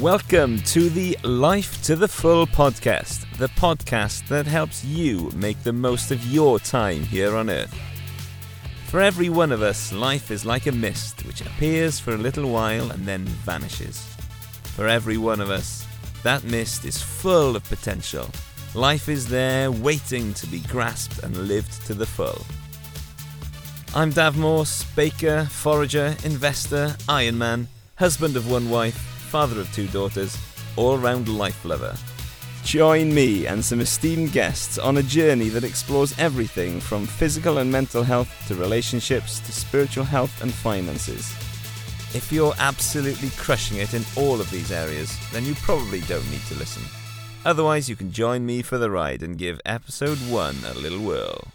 Welcome to the Life to the Full podcast, the podcast that helps you make the most of your time here on Earth. For every one of us, life is like a mist which appears for a little while and then vanishes. For every one of us, that mist is full of potential. Life is there waiting to be grasped and lived to the full. I'm Dav Morse, baker, forager, investor, Ironman, husband of one wife, father of two daughters, all round life lover. Join me and some esteemed guests on a journey that explores everything from physical and mental health to relationships to spiritual health and finances. If you're absolutely crushing it in all of these areas, then you probably don't need to listen. Otherwise, you can join me for the ride and give episode 1 a little whirl.